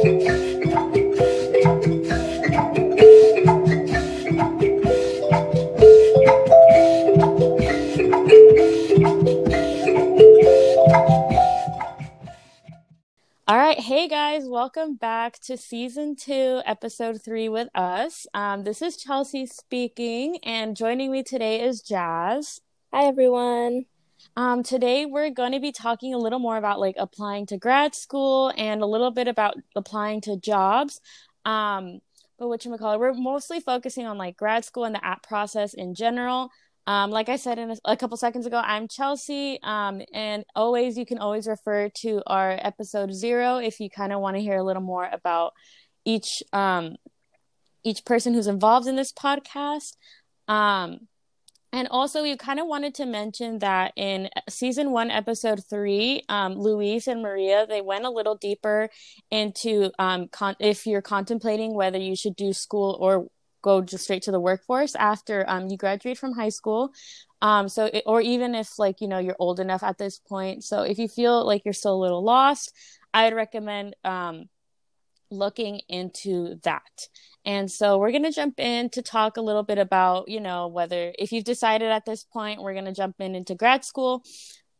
All right, hey guys, welcome back to season two, episode three with us. Um, this is Chelsea speaking, and joining me today is Jazz. Hi, everyone. Um, today we're going to be talking a little more about like applying to grad school and a little bit about applying to jobs. Um, but what you call it, we're mostly focusing on like grad school and the app process in general. Um, like I said in a, a, couple seconds ago, I'm Chelsea. Um, and always, you can always refer to our episode zero if you kind of want to hear a little more about each um, each person who's involved in this podcast. Um, and also, you kind of wanted to mention that in season one, episode three, um, Luis and Maria they went a little deeper into um, con- if you're contemplating whether you should do school or go just straight to the workforce after um, you graduate from high school. Um, so, it, or even if like you know you're old enough at this point. So, if you feel like you're still a little lost, I'd recommend um, looking into that. And so, we're gonna jump in to talk a little bit about you know whether if you've decided at this point, we're gonna jump in into grad school.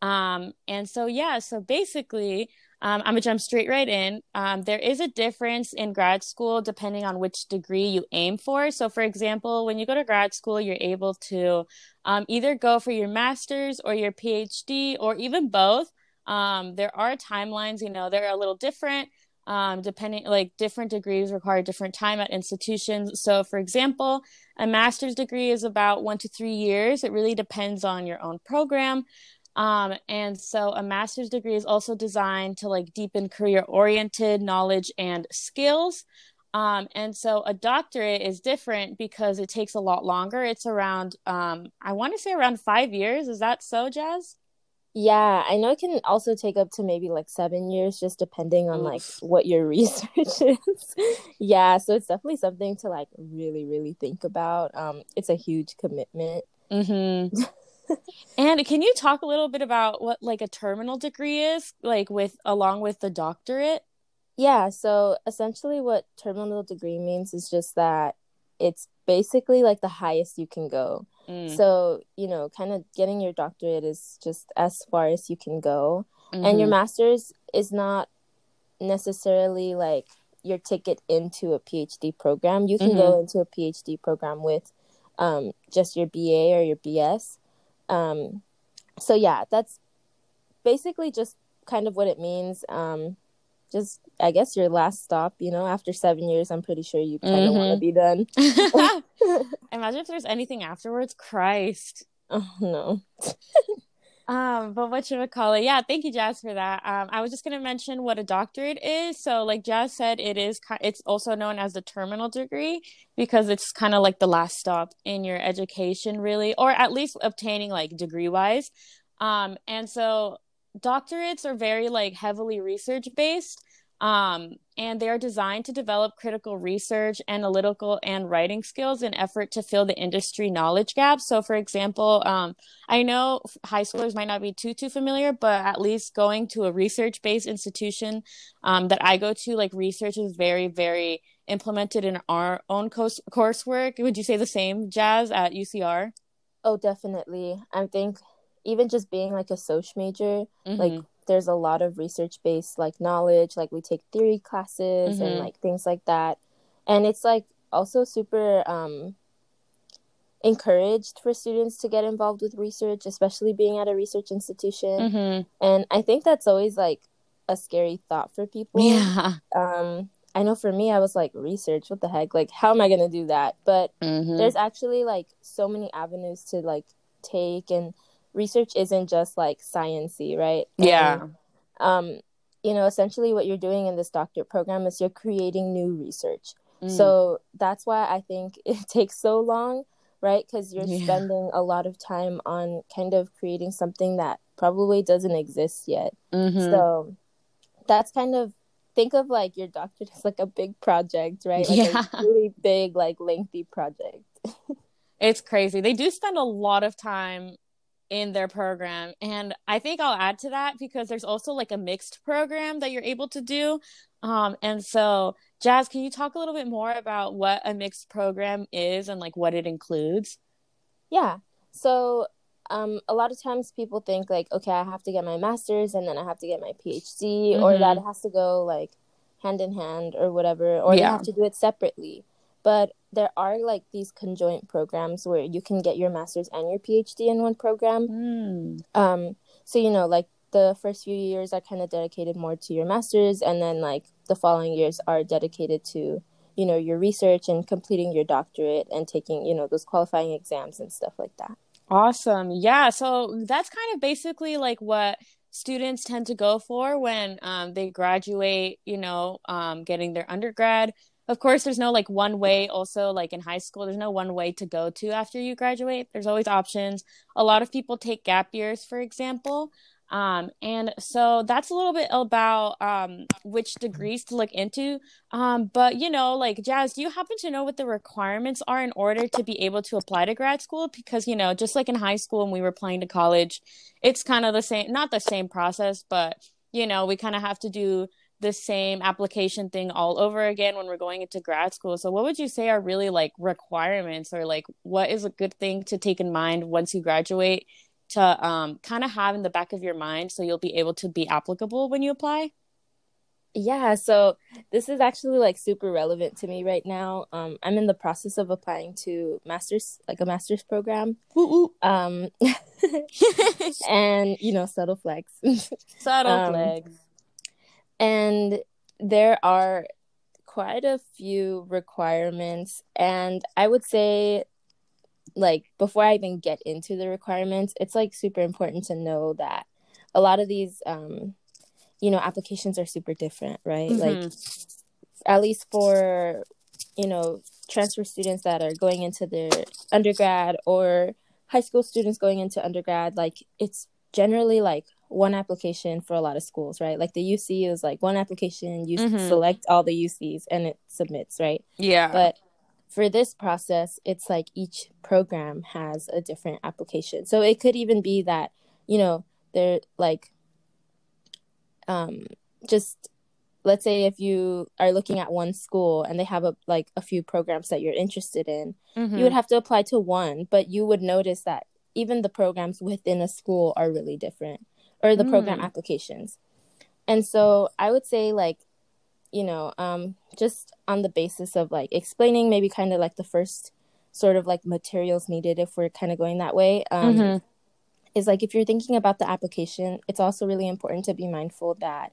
Um, and so, yeah, so basically, um, I'm gonna jump straight right in. Um, there is a difference in grad school depending on which degree you aim for. So, for example, when you go to grad school, you're able to um, either go for your master's or your PhD or even both. Um, there are timelines, you know, they're a little different. Um, depending, like different degrees require different time at institutions. So, for example, a master's degree is about one to three years. It really depends on your own program. Um, and so a master's degree is also designed to like deepen career oriented knowledge and skills. Um, and so a doctorate is different because it takes a lot longer. It's around, um, I want to say around five years. Is that so, Jazz? Yeah, I know it can also take up to maybe like seven years, just depending on like what your research is. yeah, so it's definitely something to like really, really think about. Um, it's a huge commitment. Mm-hmm. and can you talk a little bit about what like a terminal degree is, like with along with the doctorate? Yeah, so essentially what terminal degree means is just that it's basically like the highest you can go. Mm. So, you know, kind of getting your doctorate is just as far as you can go. Mm-hmm. And your mm-hmm. master's is not necessarily like your ticket into a PhD program. You can mm-hmm. go into a PhD program with um, just your BA or your BS. Um, so yeah, that's basically just kind of what it means. Um, just I guess your last stop, you know, after seven years, I'm pretty sure you kind of mm-hmm. want to be done. Imagine if there's anything afterwards. Christ. Oh no. Um, but what should we call it? Yeah, thank you, Jazz, for that. Um, I was just gonna mention what a doctorate is. So, like Jazz said, it is. It's also known as the terminal degree because it's kind of like the last stop in your education, really, or at least obtaining like degree wise. Um, and so doctorates are very like heavily research based. Um, and they are designed to develop critical research, analytical, and writing skills in effort to fill the industry knowledge gap. So, for example, um, I know high schoolers might not be too too familiar, but at least going to a research based institution um, that I go to, like research is very very implemented in our own course coursework. Would you say the same, Jazz, at UCR? Oh, definitely. I think even just being like a social major, mm-hmm. like there's a lot of research based like knowledge like we take theory classes mm-hmm. and like things like that and it's like also super um encouraged for students to get involved with research especially being at a research institution mm-hmm. and i think that's always like a scary thought for people yeah um i know for me i was like research what the heck like how am i going to do that but mm-hmm. there's actually like so many avenues to like take and research isn't just like sciency, right? Yeah. And, um, you know, essentially what you're doing in this doctorate program is you're creating new research. Mm. So that's why I think it takes so long, right? Because you're yeah. spending a lot of time on kind of creating something that probably doesn't exist yet. Mm-hmm. So that's kind of think of like your doctorate as like a big project, right? Like yeah. a really big, like lengthy project. it's crazy. They do spend a lot of time in their program. And I think I'll add to that because there's also like a mixed program that you're able to do. Um, and so, Jazz, can you talk a little bit more about what a mixed program is and like what it includes? Yeah. So, um, a lot of times people think like, okay, I have to get my master's and then I have to get my PhD, mm-hmm. or that it has to go like hand in hand or whatever, or yeah. you have to do it separately. But there are like these conjoint programs where you can get your master's and your PhD in one program. Mm. Um, so you know, like the first few years are kind of dedicated more to your master's, and then like the following years are dedicated to you know your research and completing your doctorate and taking you know those qualifying exams and stuff like that. Awesome. Yeah. So that's kind of basically like what students tend to go for when um, they graduate, you know, um, getting their undergrad. Of course, there's no like one way, also, like in high school, there's no one way to go to after you graduate. There's always options. A lot of people take gap years, for example. Um, and so that's a little bit about um, which degrees to look into. Um, but, you know, like, Jazz, do you happen to know what the requirements are in order to be able to apply to grad school? Because, you know, just like in high school when we were applying to college, it's kind of the same, not the same process, but, you know, we kind of have to do the same application thing all over again when we're going into grad school. So, what would you say are really like requirements or like what is a good thing to take in mind once you graduate to um, kind of have in the back of your mind so you'll be able to be applicable when you apply? Yeah, so this is actually like super relevant to me right now. Um, I'm in the process of applying to masters, like a master's program. Um, and you know, subtle flex. subtle um, flex. And there are quite a few requirements, and I would say like before I even get into the requirements, it's like super important to know that a lot of these um you know applications are super different, right? Mm-hmm. Like at least for you know transfer students that are going into their undergrad or high school students going into undergrad, like it's generally like one application for a lot of schools, right? Like the UC is like one application, you mm-hmm. select all the UCs and it submits, right? Yeah. But for this process, it's like each program has a different application. So it could even be that, you know, they're like, um, just let's say if you are looking at one school and they have a like a few programs that you're interested in, mm-hmm. you would have to apply to one, but you would notice that even the programs within a school are really different or the mm. program applications. And so I would say like you know, um, just on the basis of like explaining maybe kind of like the first sort of like materials needed if we're kind of going that way. Um, mm-hmm. Is like if you're thinking about the application, it's also really important to be mindful that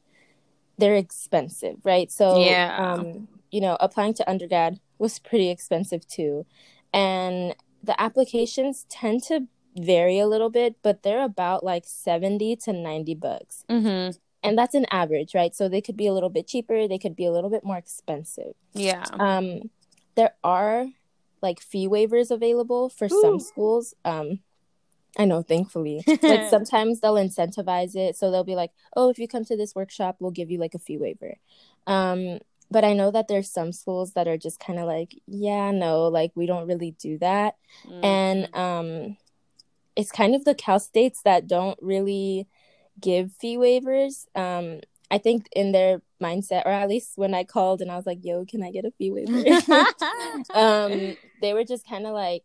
they're expensive, right? So, yeah. um, you know, applying to undergrad was pretty expensive too. And the applications tend to vary a little bit, but they're about like 70 to 90 bucks. Mm-hmm and that's an average right so they could be a little bit cheaper they could be a little bit more expensive yeah um there are like fee waivers available for Ooh. some schools um I know, thankfully. like sometimes they'll incentivize it. So they'll be like, oh, if you come to this workshop, we'll give you like a fee waiver. Um, but I know that there's some schools that are just kind of like, yeah, no, like we don't really do that. Mm. And um, it's kind of the Cal States that don't really give fee waivers. Um, I think in their mindset, or at least when I called and I was like, "Yo, can I get a fee waiver?" um, they were just kind of like,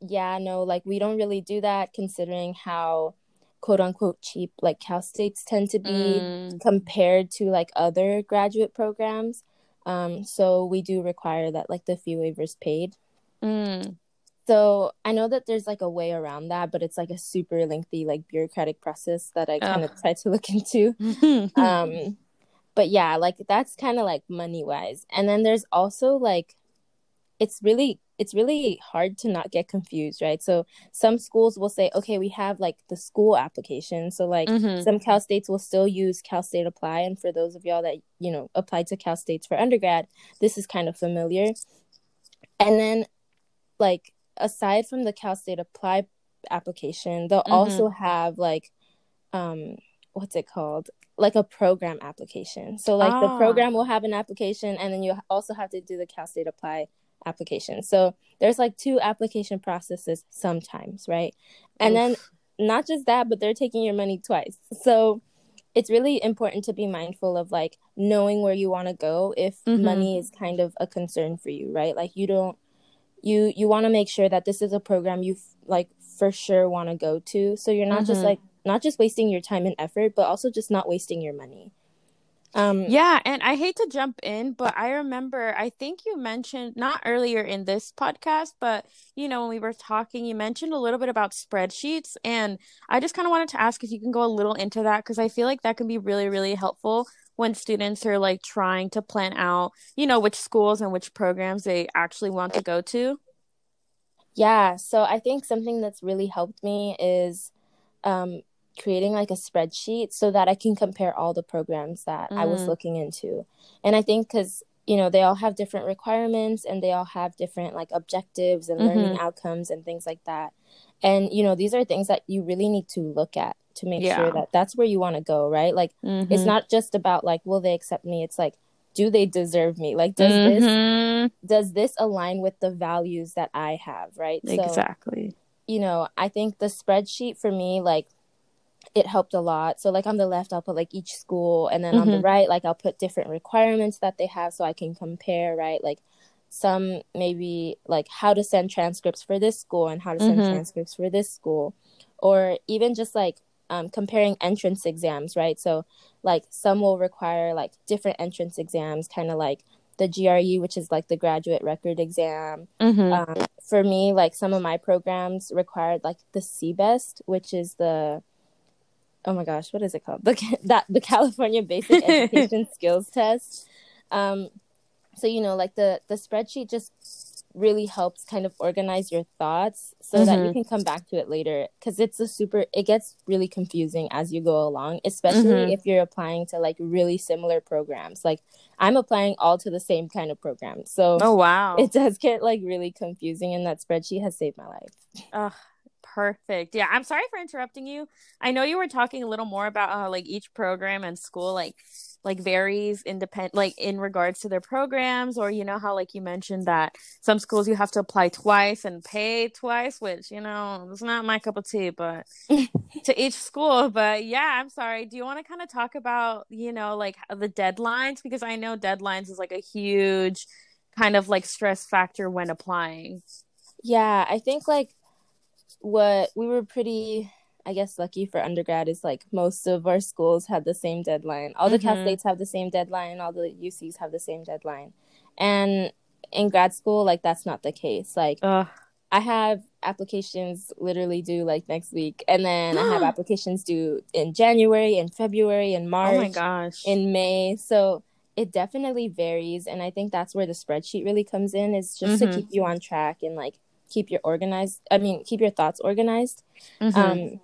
"Yeah, no, like we don't really do that, considering how." quote unquote cheap like cal states tend to be mm. compared to like other graduate programs um so we do require that like the fee waivers paid mm. So I know that there's like a way around that, but it's like a super lengthy, like bureaucratic process that I kind of try to look into. um, but yeah, like that's kind of like money wise. And then there's also like, it's really it's really hard to not get confused, right? So some schools will say, okay, we have like the school application. So like mm-hmm. some Cal States will still use Cal State Apply. And for those of y'all that, you know, applied to Cal States for undergrad, this is kind of familiar. And then like aside from the Cal State Apply application, they'll mm-hmm. also have like um what's it called? Like a program application. So like ah. the program will have an application and then you also have to do the Cal State Apply application. So there's like two application processes sometimes, right? And Oof. then not just that, but they're taking your money twice. So it's really important to be mindful of like knowing where you want to go if mm-hmm. money is kind of a concern for you, right? Like you don't you you want to make sure that this is a program you like for sure want to go to. So you're not mm-hmm. just like not just wasting your time and effort, but also just not wasting your money. Um, yeah, and I hate to jump in, but I remember I think you mentioned not earlier in this podcast, but you know when we were talking, you mentioned a little bit about spreadsheets, and I just kind of wanted to ask if you can go a little into that because I feel like that can be really really helpful when students are like trying to plan out, you know, which schools and which programs they actually want to go to. Yeah, so I think something that's really helped me is um, creating like a spreadsheet so that I can compare all the programs that mm. I was mm. looking into. And I think because, you know, they all have different requirements and they all have different like objectives and mm-hmm. learning outcomes and things like that. And, you know, these are things that you really need to look at to make yeah. sure that that's where you want to go, right? Like, mm-hmm. it's not just about like, will they accept me? It's like, do they deserve me? Like, does mm-hmm. this does this align with the values that I have, right? Exactly. So, you know, I think the spreadsheet for me, like, it helped a lot. So like on the left, I'll put like each school, and then mm-hmm. on the mm-hmm. right, like I'll put different requirements that they have, so I can compare, right? Like some maybe like how to send transcripts for this school and how to send mm-hmm. transcripts for this school, or even just like um, comparing entrance exams, right? So like some will require like different entrance exams, kind of like the GRE, which is like the graduate record exam. Mm-hmm. Um, for me, like some of my programs required like the CBEST, which is the oh my gosh, what is it called? The that the California Basic Education Skills Test. Um, so you know, like the the spreadsheet just really helps kind of organize your thoughts so mm-hmm. that you mm-hmm. can come back to it later because it's a super it gets really confusing as you go along especially mm-hmm. if you're applying to like really similar programs like i'm applying all to the same kind of program so oh wow it does get like really confusing and that spreadsheet has saved my life oh Perfect. Yeah, I'm sorry for interrupting you. I know you were talking a little more about how like each program and school like like varies independent like in regards to their programs or you know how like you mentioned that some schools you have to apply twice and pay twice which you know it's not my cup of tea but to each school. But yeah i'm sorry. Do you want to kind of talk about you know like the deadlines? Because i know deadlines is like a huge kind of like stress factor when applying. Yeah i think like what we were pretty I guess lucky for undergrad is like most of our schools had the same deadline. All the mm-hmm. Cal States have the same deadline, all the UCs have the same deadline. And in grad school, like that's not the case. Like. I have applications literally due like next week, and then I have applications due in January, in February, in March. Oh my gosh. In May. So it definitely varies, and I think that's where the spreadsheet really comes in. Is just mm-hmm. to keep you on track and like keep your organized i mean keep your thoughts organized mm-hmm. um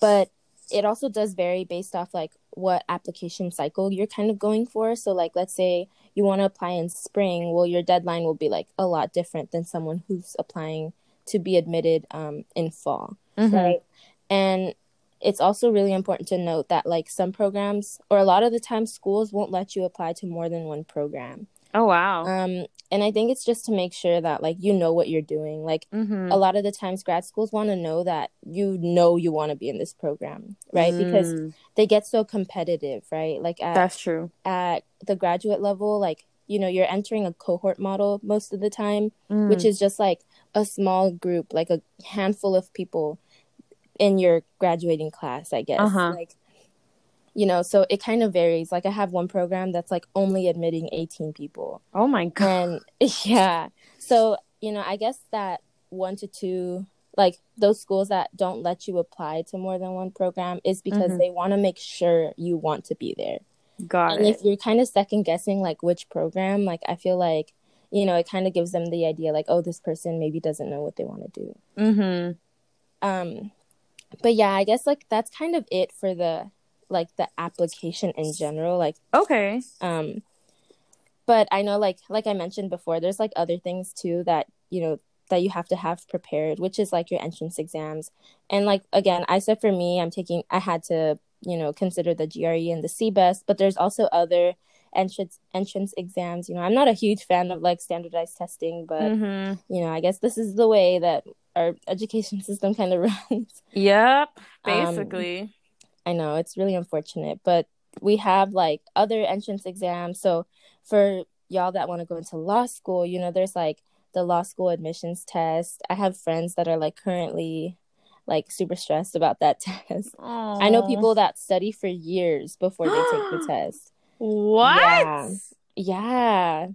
but it also does vary based off like what application cycle you're kind of going for. So like let's say you want to apply in spring well your deadline will be like a lot different than someone who's applying to be admitted um, in fall. Mm-hmm. right? And it's also really important to note that like some programs or a lot of the time schools won't let you apply to more than one program Oh wow. Um and I think it's just to make sure that like you know what you're doing. Like mm-hmm. a lot of the times grad schools want to know that you know you want to be in this program, right? Mm. Because they get so competitive, right? Like at, That's true. At the graduate level, like you know, you're entering a cohort model most of the time, mm. which is just like a small group, like a handful of people in your graduating class, I guess. Uh-huh. Like you know so it kind of varies. Like i have one program that's like only admitting 18 people. Oh my god. And yeah. So you know i guess that one to two like those schools that don't let you apply to more than one program is because mm-hmm. they want to make sure you want to be there. Got and it. if you're kind of second guessing like which program like i feel like you know it kind of gives them the idea like oh this person maybe doesn't know what they want to do. Mm-hmm. Um but yeah i guess like that's kind of it for the like the application in general like okay um but i know like like i mentioned before there's like other things too that you know that you have to have prepared which is like your entrance exams and like again i said for me i'm taking i had to you know consider the gre and the cbest but there's also other entrance entrance exams you know i'm not a huge fan of like standardized testing but mm-hmm. you know i guess this is the way that our education system kind of runs. Yep, um, basically. Um, I know it's really unfortunate, but we have like other entrance exams. So for y'all that want to go into law school, you know, there's like the law school admissions test. I have friends that are like currently like super stressed about that test. Aww. I know people that study for years before they take the test. What? Yeah. yeah.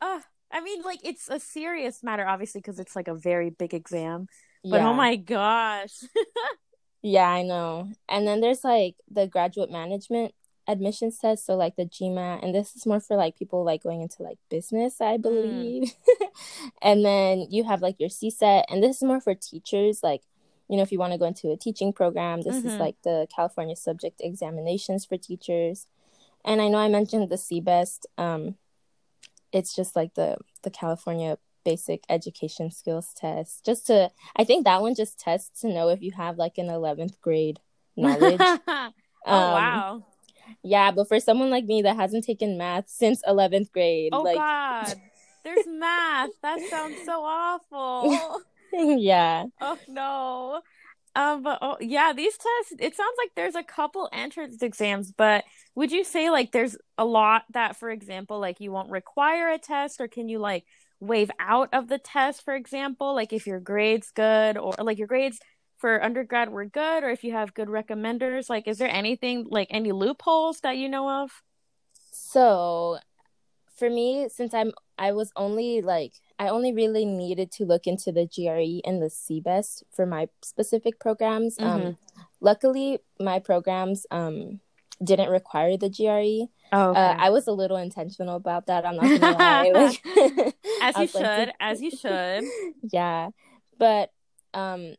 Uh, I mean, like it's a serious matter, obviously, because it's like a very big exam. But oh yeah. oh my gosh. yeah, I know. And then there's like the graduate management admissions test, so like the GMAT, and this is more for like people like going into like business, I mm. believe. Mm. and then you have like your CSET, and this is more for teachers, like you know, if you want to go into a teaching program, this mm-hmm. is like the California subject examinations for teachers. And I know I mentioned the CBEST. Um, it's just like the the California basic education skills test. Just to, I think that one just tests to know if you have like an 11th grade knowledge. oh, um, wow. Yeah, but for someone like me that hasn't taken math since 11th grade, oh like... god, there's math. That sounds so awful. yeah. Oh no. Um, but oh yeah, these tests. It sounds like there's a couple entrance exams, but would you say like there's a lot that, for example, like you won't require a test, or can you like waive out of the test, for example, like if your grades good or like your grades for undergrad were good or if you have good recommenders like is there anything like any loopholes that you know of? So for me since i'm i was only like i only really needed to look into the gre and the cbest for my specific programs. Um, mm-hmm. um luckily my programs um didn't require the gre Oh, uh, okay. uh, I was a little intentional about that. I'm not gonna lie. Like, as you should, like, as you should. Yeah, but um,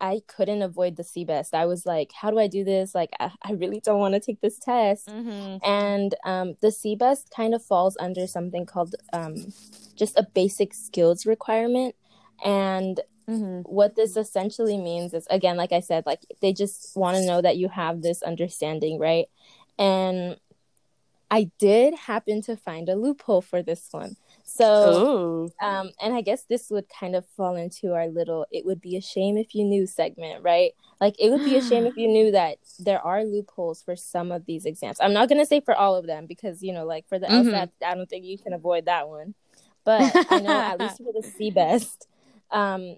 I couldn't avoid the CBEST. I was like, how do I do this? Like, I, I really don't want to take this test. Mm-hmm. And um, the CBEST kind of falls under something called um, just a basic skills requirement. And mm-hmm. what this essentially means is, again, like I said, like they just want to know that you have this understanding, right? And I did happen to find a loophole for this one. So, um, and I guess this would kind of fall into our little "it would be a shame if you knew" segment, right? Like, it would be a shame if you knew that there are loopholes for some of these exams. I'm not gonna say for all of them because you know, like for the mm-hmm. LSAT, I don't think you can avoid that one. But I know at least for the CBEST, um,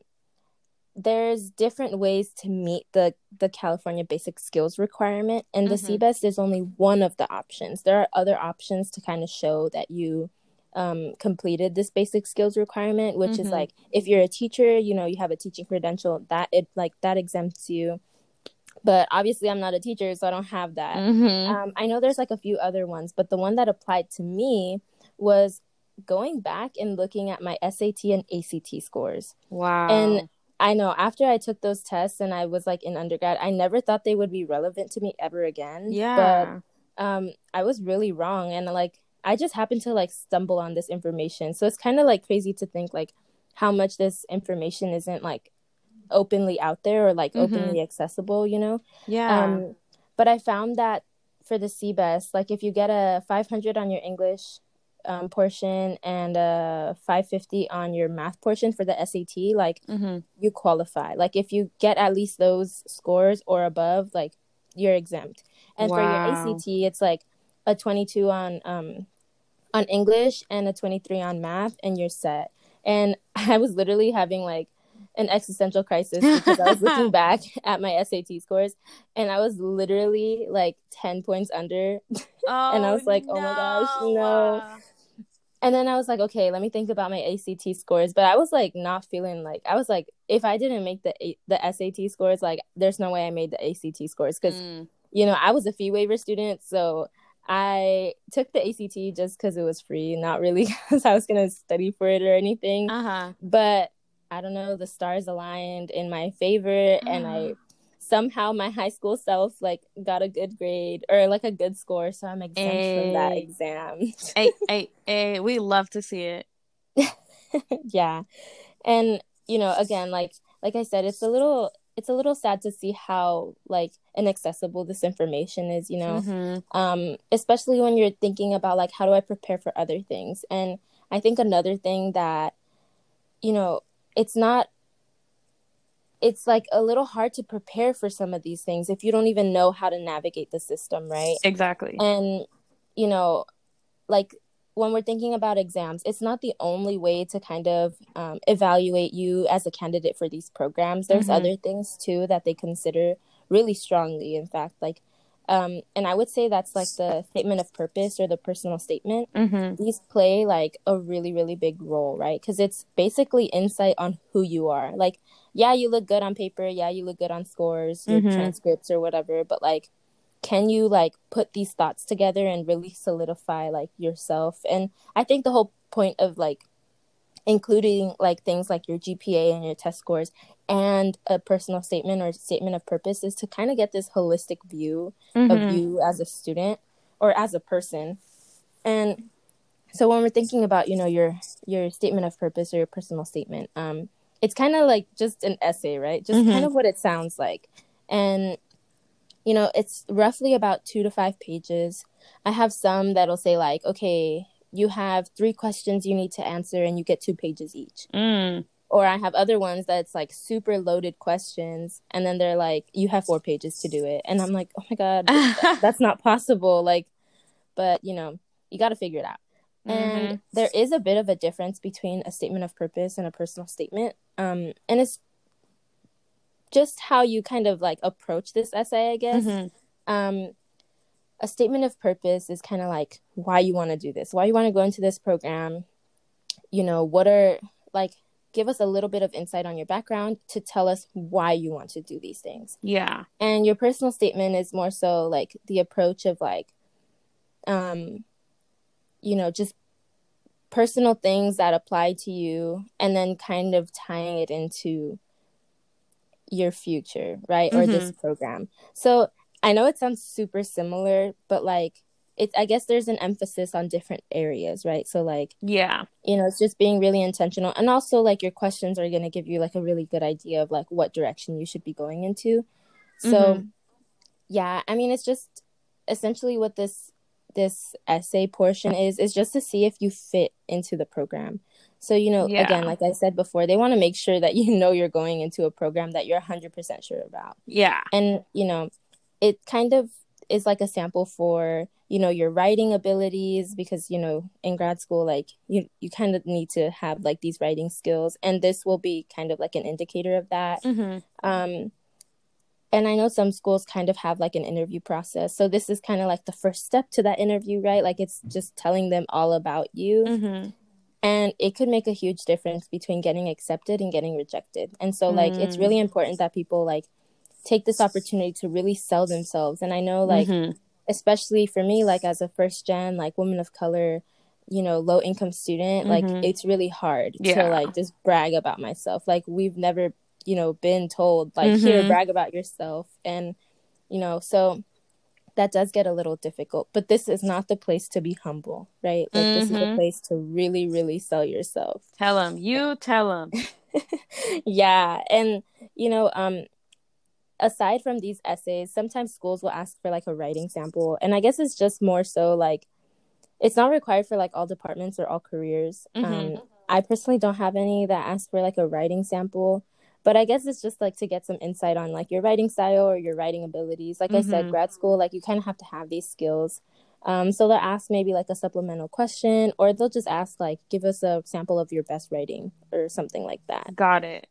there's different ways to meet the the California basic skills requirement and the mm-hmm. CBEST is only one of the options. There are other options to kind of show that you um, completed this basic skills requirement, which mm-hmm. is like if you're a teacher, you know, you have a teaching credential that it like that exempts you. But obviously, I'm not a teacher, so I don't have that. Mm-hmm. Um, I know there's like a few other ones, but the one that applied to me was going back and looking at my SAT and ACT scores. Wow. And I know after I took those tests and I was like in undergrad, I never thought they would be relevant to me ever again. Yeah. But um I was really wrong and like I just happened to like stumble on this information. So it's kind of like crazy to think like how much this information isn't like openly out there or like mm-hmm. openly accessible, you know? Yeah. Um but I found that for the CBEST, like if you get a 500 on your English um, portion and a 550 on your math portion for the SAT, like mm-hmm. you qualify. Like if you get at least those scores or above, like you're exempt. And wow. for your ACT, it's like a 22 on um on English and a 23 on math and you're set. And I was literally having like an existential crisis because I was looking back at my SAT scores and I was literally like 10 points under. Oh, and I was like, no. oh my gosh, no and then I was like, okay, let me think about my ACT scores. But I was like not feeling like I was like, if I didn't make the the SAT scores, like there's no way I made the ACT scores because mm. you know I was a fee waiver student, so I took the ACT just because it was free, not really because I was gonna study for it or anything. Uh-huh. But I don't know, the stars aligned in my favor, uh-huh. and I somehow my high school self like got a good grade or like a good score, so I'm exempt from that exam. hey, hey, hey, we love to see it. yeah, and you know, again, like like I said, it's a little it's a little sad to see how like inaccessible this information is. You know, mm-hmm. um, especially when you're thinking about like how do I prepare for other things, and I think another thing that you know it's not it's like a little hard to prepare for some of these things if you don't even know how to navigate the system, right? Exactly. And you know, like when we're thinking about exams, it's not the only way to kind of um, evaluate you as a candidate for these programs. There's mm-hmm. other things too that they consider really strongly. In fact, like, um, and I would say that's like the statement of purpose or the personal statement. Mm-hmm. These play like a really, really big role, right? Because it's basically insight on who you are. Like, yeah, you look good on paper. Yeah, you look good on scores, your mm-hmm. transcripts, or whatever. But like, can you like put these thoughts together and really solidify like yourself and i think the whole point of like including like things like your gpa and your test scores and a personal statement or statement of purpose is to kind of get this holistic view mm-hmm. of you as a student or as a person and so when we're thinking about you know your your statement of purpose or your personal statement um it's kind of like just an essay right just mm-hmm. kind of what it sounds like and you know, it's roughly about two to five pages. I have some that'll say, like, okay, you have three questions you need to answer and you get two pages each. Mm. Or I have other ones that's like super loaded questions and then they're like, you have four pages to do it. And I'm like, oh my God, that's not possible. Like, but you know, you got to figure it out. Mm-hmm. And there is a bit of a difference between a statement of purpose and a personal statement. Um, and it's just how you kind of like approach this essay, I guess. Mm-hmm. Um, a statement of purpose is kind of like why you want to do this, why you want to go into this program. You know, what are like give us a little bit of insight on your background to tell us why you want to do these things. Yeah. And your personal statement is more so like the approach of like um you know, just personal things that apply to you and then kind of tying it into your future, right? Mm-hmm. Or this mm-hmm. program. So I know it sounds super similar, but like it I guess there's an emphasis on different areas, right? So like yeah. You know, it's just being really intentional. And also like your questions are gonna give you like a really good idea of like what direction you should be going into. So mm-hmm. yeah, I mean it's just essentially what this this essay portion is is just to see if you fit into the program. So, you know, yeah. again, like I said before, they want to make sure that you know you're going into a program that you're 100% sure about. Yeah. And, you know, it kind of is like a sample for, you know, your writing abilities because, you know, in grad school like you you kind of need to have like these writing skills and this will be kind of like an indicator of that. Mm-hmm. Um and I know some schools kind of have like an interview process. So this is kind of like the first step to that interview, right? Like it's just telling them all about you. Mm-hmm and it could make a huge difference between getting accepted and getting rejected and so like mm. it's really important that people like take this opportunity to really sell themselves and i know like mm-hmm. especially for me like as a first gen like woman of color you know low income student mm-hmm. like it's really hard yeah. to like just brag about myself like we've never you know been told like mm-hmm. here brag about yourself and you know so that does get a little difficult. But this is not the place to be humble, right? Like mm-hmm. this is the mm-hmm. place to really, really sell yourself. Tell them, you tell them. yeah, and you know, um, aside from these essays, sometimes schools will ask for like a writing sample, and I guess it's just more so like it's not required for like all departments or all careers. Mm-hmm. Um, I personally don't have any that ask for like a writing sample but i guess it's just like to get some insight on like your writing style or your writing abilities like mm-hmm. i said mm-hmm. grad school like you kind of have to have these skills um, so they'll ask maybe like a supplemental question or they'll just ask like give us a sample of your best writing or something like that got it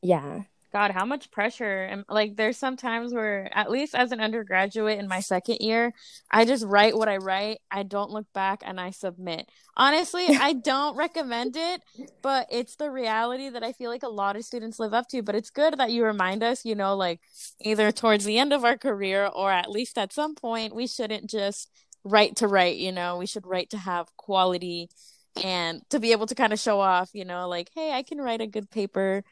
yeah God, how much pressure. And like there's some times where at least as an undergraduate in my second year, I just write what I write. I don't look back and I submit. Honestly, I don't recommend it, but it's the reality that I feel like a lot of students live up to. But it's good that you remind us, you know, like either towards the end of our career or at least at some point, we shouldn't just write to write, you know, we should write to have quality and to be able to kind of show off, you know, like, hey, I can write a good paper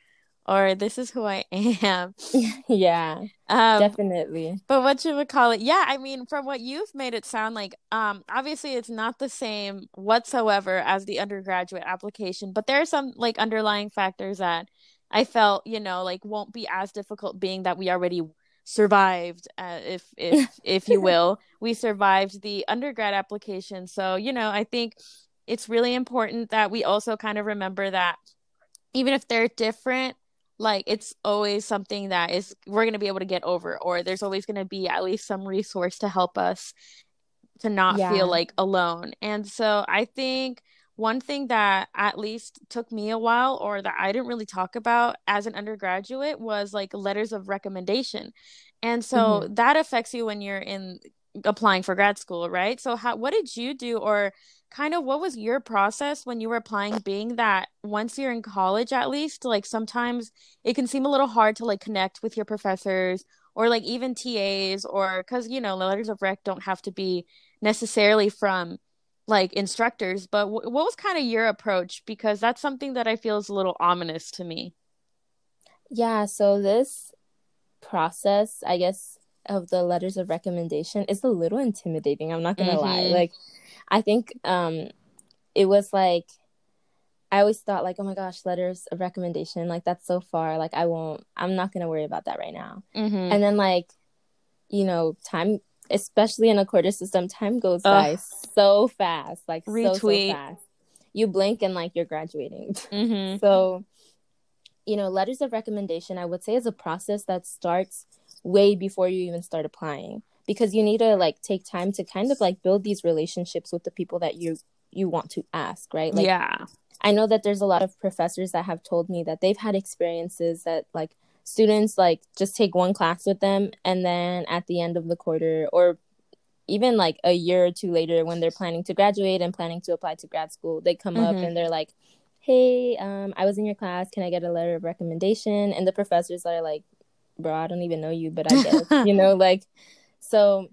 or this is who I am. yeah. Um, definitely. But what you would call it? Yeah, I mean, from what you've made it sound like, um, obviously it's not the same whatsoever as the undergraduate application, but there are some like underlying factors that I felt, you know, like won't be as difficult being that we already survived uh, if if if you will we survived the undergrad application so you know i think it's really important that we also kind of remember that even if they're different like it's always something that is we're going to be able to get over or there's always going to be at least some resource to help us to not yeah. feel like alone. And so I think one thing that at least took me a while or that I didn't really talk about as an undergraduate was like letters of recommendation. And so mm-hmm. that affects you when you're in applying for grad school, right? So how what did you do or kind of what was your process when you were applying being that once you're in college at least like sometimes it can seem a little hard to like connect with your professors or like even TAs or cuz you know letters of rec don't have to be necessarily from like instructors but w- what was kind of your approach because that's something that I feel is a little ominous to me. Yeah, so this process, I guess of the letters of recommendation is a little intimidating. I'm not gonna mm-hmm. lie. Like, I think um, it was like I always thought like, oh my gosh, letters of recommendation, like that's so far. Like I won't. I'm not gonna worry about that right now. Mm-hmm. And then like, you know, time, especially in a quarter system, time goes Ugh. by so fast. Like Retweet. so so fast. You blink and like you're graduating. Mm-hmm. so, you know, letters of recommendation, I would say, is a process that starts way before you even start applying. Because you need to like take time to kind of like build these relationships with the people that you you want to ask right? Like yeah. I know that there's a lot of professors that have told me that they've had experiences that like students like just take one class with them and then at the end of the quarter or even like a year or two later when they're planning to graduate and planning to apply to grad school they come mm-hmm. up and they're like hey um, i was in your class. Can i get a letter of recommendation? And the professors are like bro, I don't even know you, but I guess, you know, like, so,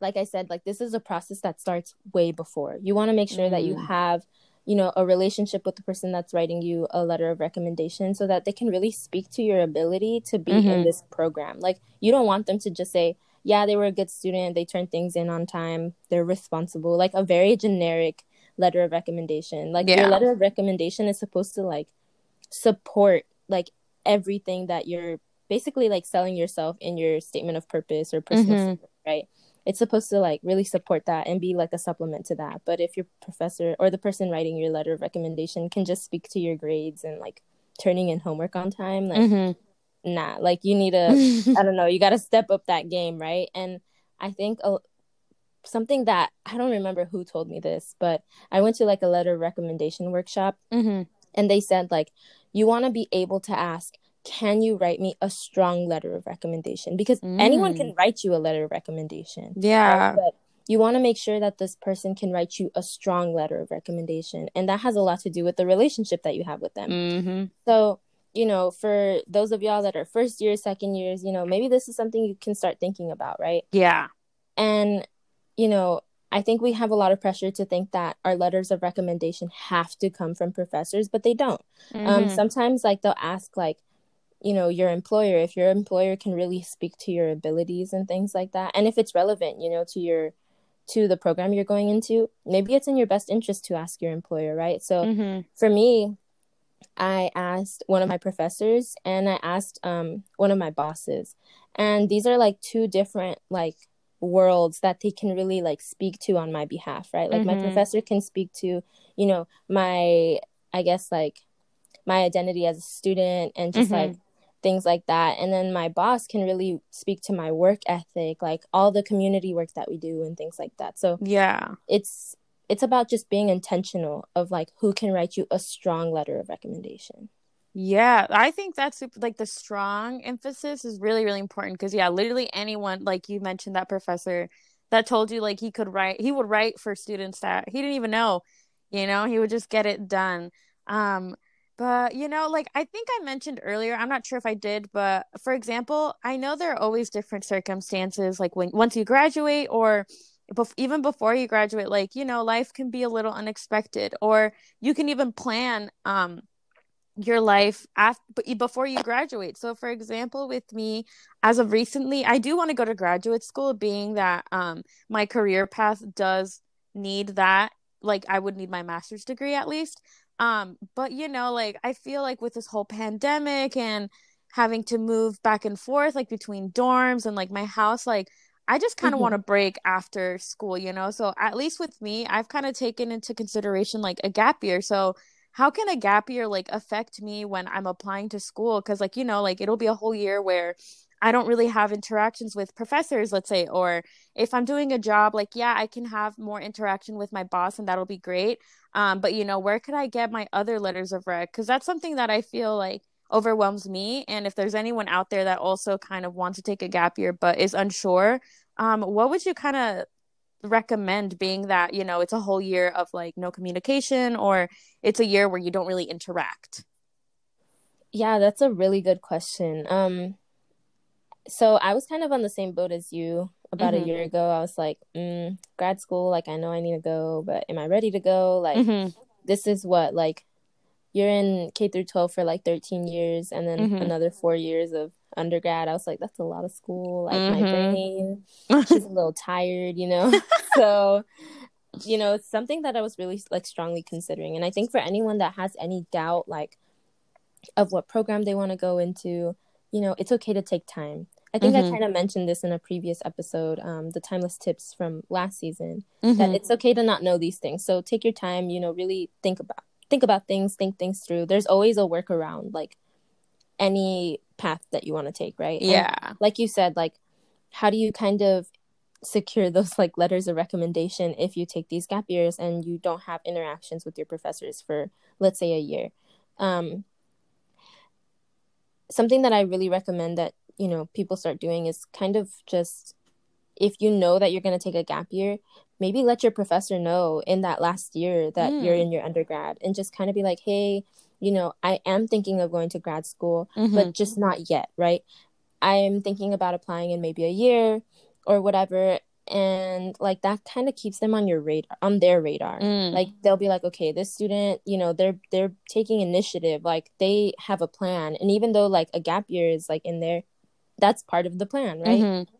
like I said, like, this is a process that starts way before. You want to make sure mm-hmm. that you mm. have, you know, a relationship with the person that's writing you a letter of recommendation so that they can really speak to your ability to be mm-hmm. in this program. Like, you don't want them to just say, yeah, they were a good student, they turned things in on time, they're responsible, like a very generic letter of recommendation. Like, yeah. your letter of recommendation is supposed to, like, support, like, everything that you're basically like selling yourself in your statement of purpose or personal mm-hmm. right it's supposed to like really support that and be like a supplement to that but if your professor or the person writing your letter of recommendation can just speak to your grades and like turning in homework on time like mm-hmm. nah like you need to i don't know you got to step up that game right and i think uh, something that i don't remember who told me this but i went to like a letter recommendation workshop mm-hmm. and they said like you want to be able to ask can you write me a strong letter of recommendation? Because mm. anyone can mm. write you a letter of recommendation. Yeah. Right? But you want to make sure that this person can write you a strong letter of recommendation. And that has a lot to do with the relationship that you have with them. Mm-hmm. So, you know, for those of y'all that are first years, second years, you know, maybe this is something you can start thinking about, right? Yeah. And, you know, I think we have a lot of pressure to think that our letters of recommendation have to come from professors, but they don't. Um, mm-hmm. Um, sometimes, like, they'll ask, like, you know your employer if your employer can really speak to your abilities and things like that and if it's relevant you know to your to the program you're going into maybe it's in your best interest to ask your employer right so mm-hmm. for me i asked one of my professors and i asked um, one of my bosses and these are like two different like worlds that they can really like speak to on my behalf right like mm-hmm. my professor can speak to you know my i guess like my identity as a student and just mm-hmm. like things like that. And then my boss can really speak to my work ethic, like all the community work that we do and things like that. So yeah, it's it's about just being intentional of like who can write you a strong letter of recommendation. Yeah, I think that's like the strong emphasis is really really important because yeah, literally anyone like you mentioned that professor that told you like he could write he would write for students that he didn't even know, you know, he would just get it done. Um but, you know, like I think I mentioned earlier, I'm not sure if I did, but for example, I know there are always different circumstances like when once you graduate or bef- even before you graduate, like, you know, life can be a little unexpected or you can even plan um your life after before you graduate. So for example, with me as of recently, I do want to go to graduate school being that um my career path does need that like I would need my master's degree at least. Um, but you know, like I feel like with this whole pandemic and having to move back and forth like between dorms and like my house, like I just kind of mm-hmm. want to break after school, you know? So at least with me, I've kind of taken into consideration like a gap year. So how can a gap year like affect me when I'm applying to school? Because like you know, like it'll be a whole year where I don't really have interactions with professors, let's say, or if I'm doing a job, like, yeah, I can have more interaction with my boss and that'll be great. Um, but, you know, where could I get my other letters of rec? Because that's something that I feel like overwhelms me. And if there's anyone out there that also kind of wants to take a gap year but is unsure, um, what would you kind of recommend being that, you know, it's a whole year of like no communication or it's a year where you don't really interact? Yeah, that's a really good question. Um, so I was kind of on the same boat as you about mm-hmm. a year ago. I was like, mm, grad school, like I know I need to go, but am I ready to go? Like mm-hmm. this is what like you're in K through 12 for like 13 years and then mm-hmm. another 4 years of undergrad. I was like that's a lot of school. Like my mm-hmm. brain she's a little tired, you know. so you know, it's something that I was really like strongly considering. And I think for anyone that has any doubt like of what program they want to go into, you know, it's okay to take time. I think mm-hmm. I kind of mentioned this in a previous episode, um, the timeless tips from last season, mm-hmm. that it's okay to not know these things. So take your time, you know, really think about think about things, think things through. There's always a workaround, like any path that you want to take, right? Yeah. And like you said, like how do you kind of secure those like letters of recommendation if you take these gap years and you don't have interactions with your professors for let's say a year? Um, something that I really recommend that you know people start doing is kind of just if you know that you're going to take a gap year maybe let your professor know in that last year that mm. you're in your undergrad and just kind of be like hey you know i am thinking of going to grad school mm-hmm. but just not yet right i am thinking about applying in maybe a year or whatever and like that kind of keeps them on your radar on their radar mm. like they'll be like okay this student you know they're they're taking initiative like they have a plan and even though like a gap year is like in there that's part of the plan right mm-hmm.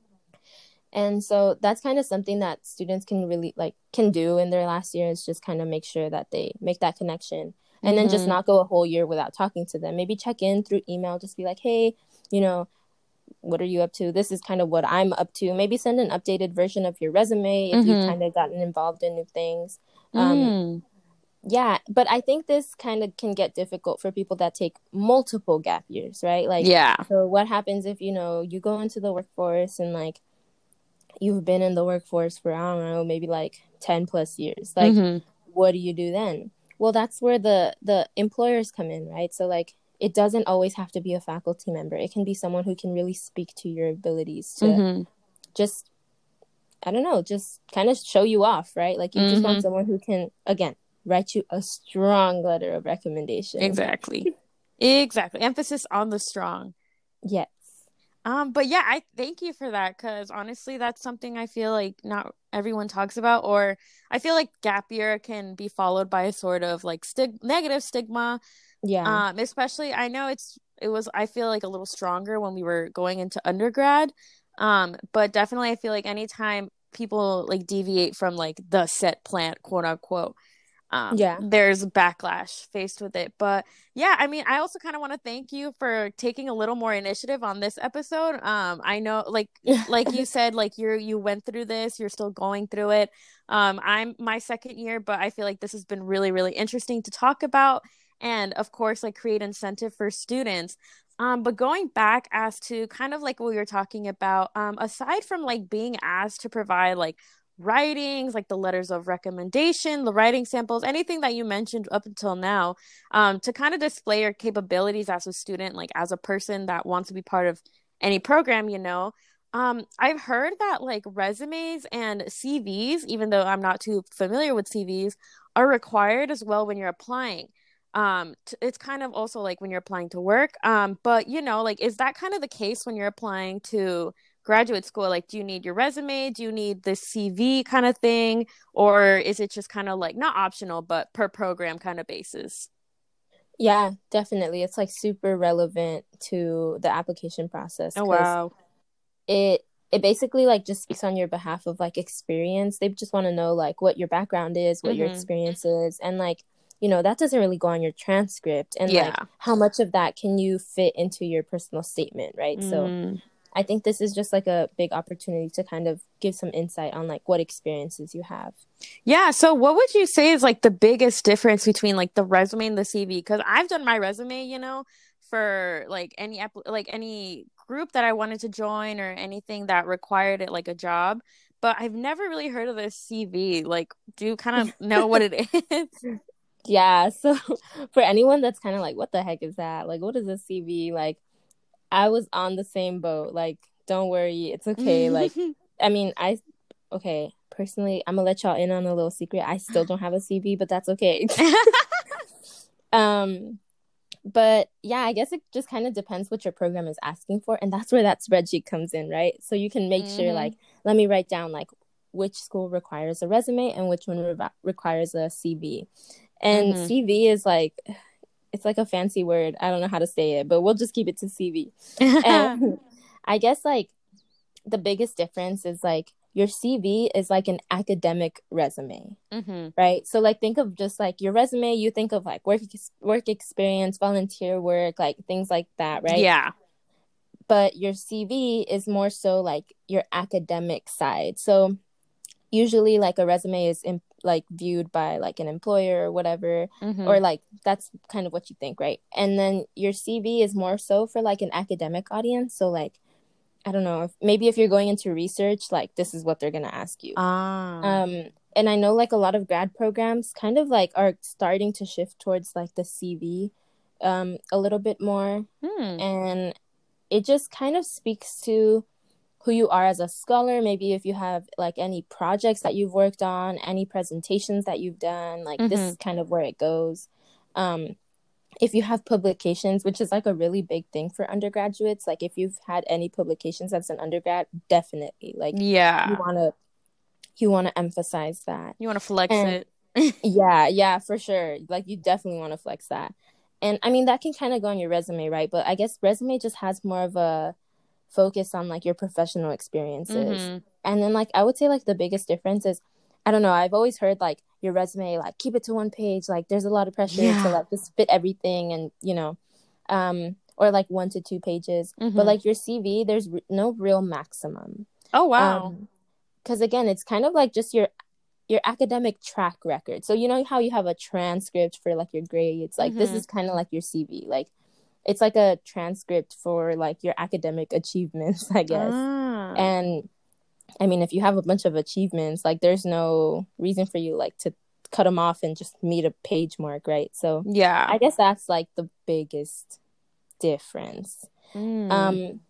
and so that's kind of something that students can really like can do in their last year is just kind of make sure that they make that connection and mm-hmm. then just mm-hmm. not go a whole year without talking to them maybe check in through email just be like hey you know what are you up to this is kind of what i'm up to maybe send an updated version of your resume if mm-hmm. you've kind of gotten involved in new things um, mm yeah but i think this kind of can get difficult for people that take multiple gap years right like yeah so what happens if you know you go into the workforce and like you've been in the workforce for i don't know maybe like 10 plus years like mm-hmm. what do you do then well that's where the the employers come in right so like it doesn't always have to be a faculty member it can be someone who can really speak to your abilities to mm-hmm. just i don't know just kind of show you off right like you mm-hmm. just want mm-hmm. someone who can again write you a strong letter of recommendation. Exactly. exactly. Emphasis on the strong. Yes. Um, but yeah, I thank you for that because honestly, that's something I feel like not everyone talks about, or I feel like gap year can be followed by a sort of like stig- negative stigma. Yeah. Um, especially I know it's it was I feel like a little stronger when we were going into undergrad. Um, but definitely I feel like anytime people like deviate from like the set plan, quote unquote, um, yeah. there's backlash faced with it. But yeah i mean i also kind of want to thank you for taking a little more initiative on this episode. Um i know like like you said like you're you went through this you're still going through it. Um i'm my second year but i feel like this has been really really interesting to talk about and of course like create incentive for students. Um, but going back as to kind of like what we were talking about, um, aside from like being asked to provide like writings, like the letters of recommendation, the writing samples, anything that you mentioned up until now, um, to kind of display your capabilities as a student, like as a person that wants to be part of any program, you know. Um, I've heard that like resumes and CVs, even though I'm not too familiar with CVs, are required as well when you're applying. Um, t- it's kind of also like when you're applying to work. Um, but you know, like, is that kind of the case when you're applying to graduate school like do you need your resume? Do you need the cv kind of thing? Or is it just kind of like not optional but per program kind of basis? Yeah definitely. It's like super relevant to the application process oh wow. it it basically like just speaks on your behalf of like experience. They just want to know like what your background is what mm-hmm. your experience is and like you know that doesn't really go on your transcript and yeah. like how much of that can you fit into your personal statement right? Mm. so I think this is just like a big opportunity to kind of give some insight on like what experiences you have. Yeah. So, what would you say is like the biggest difference between like the resume and the CV? Because I've done my resume, you know, for like any like any group that I wanted to join or anything that required it like a job, but I've never really heard of this CV. Like, do you kind of know what it is? Yeah. So, for anyone that's kind of like, what the heck is that? Like, what is a CV? Like, I was on the same boat. Like, don't worry, it's okay. like, I mean, I okay. Personally, I'm gonna let y'all in on a little secret. I still don't have a CV, but that's okay. um, but yeah, I guess it just kind of depends what your program is asking for, and that's where that spreadsheet comes in, right? So you can make mm-hmm. sure, like, let me write down like which school requires a resume and which one re- requires a CV. And mm-hmm. CV is like it's like a fancy word. I don't know how to say it, but we'll just keep it to CV. and I guess like the biggest difference is like your CV is like an academic resume, mm-hmm. right? So like think of just like your resume. You think of like work work experience, volunteer work, like things like that, right? Yeah. But your CV is more so like your academic side. So usually like a resume is in, like viewed by like an employer or whatever mm-hmm. or like that's kind of what you think right and then your cv is more so for like an academic audience so like i don't know if, maybe if you're going into research like this is what they're going to ask you ah. um and i know like a lot of grad programs kind of like are starting to shift towards like the cv um a little bit more hmm. and it just kind of speaks to who you are as a scholar. Maybe if you have like any projects that you've worked on any presentations that you've done like mm-hmm. this is kind of where it goes. Um if you have publications which is like a really big thing for undergraduates like if you've had any publications as an undergrad definitely like yeah. you want to you want to emphasize that. You want to flex and, it. Yeah yeah for sure. Like you definitely want to flex that. And i mean that can kind of go on your resume right? But i guess resume just has more of a focus on like your professional experiences. Mm-hmm. And then like I would say like the biggest difference is I don't know, I've always heard like your resume like keep it to one page, like there's a lot of pressure yeah. to like just fit everything and you know um or like one to two pages. Mm-hmm. But like your CV there's r- no real maximum. Oh wow. Um, cuz again, it's kind of like just your your academic track record. So you know how you have a transcript for like your grades, like mm-hmm. this is kind of like your CV. Like it's like a transcript for like your academic achievements, I guess. Ah. And I mean, if you have a bunch of achievements, like there's no reason for you like to cut them off and just meet a page mark, right? So yeah, I guess that's like the biggest difference. Mm. Um,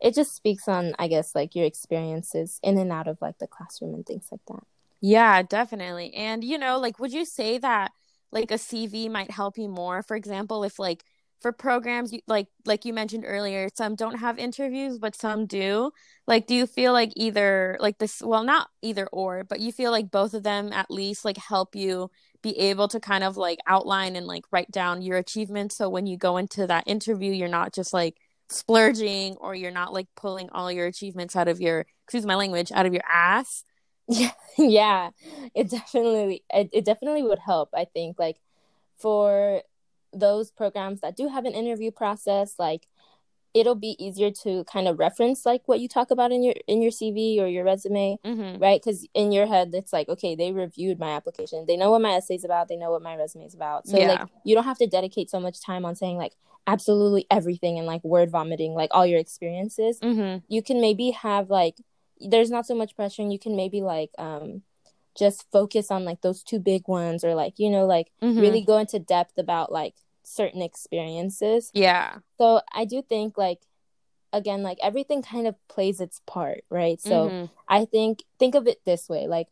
it just speaks on, I guess, like your experiences in and out of like the classroom and things like that. Yeah, definitely. And you know, like, would you say that like a CV might help you more? For example, if like for programs like like you mentioned earlier some don't have interviews but some do. Like do you feel like either like this well not either or but you feel like both of them at least like help you be able to kind of like outline and like write down your achievements? So when you go into that interview you're not just like splurging or you're not like pulling all your achievements out of your excuse my language out of your ass? Yeah yeah. It definitely it, it definitely would help i think. Like for those programs that do have an interview process like it'll be easier to kind of reference like what you talk about in your in your CV or your resume, mm-hmm. right? Because in your head, it's like, okay, they reviewed my application, they know what my essay's about, they know what my resume is about. So yeah. like, you don't have to dedicate so much time on saying like absolutely everything and like word vomiting like all your experiences. Mm-hmm. You can maybe have like, there's not so much pressure, and you can maybe like um just focus on like those two big ones or like you know like mm-hmm. really go into depth about like certain experiences. Yeah. So i do think like again like everything kind of plays its part right? So mm-hmm. i think think of it this way like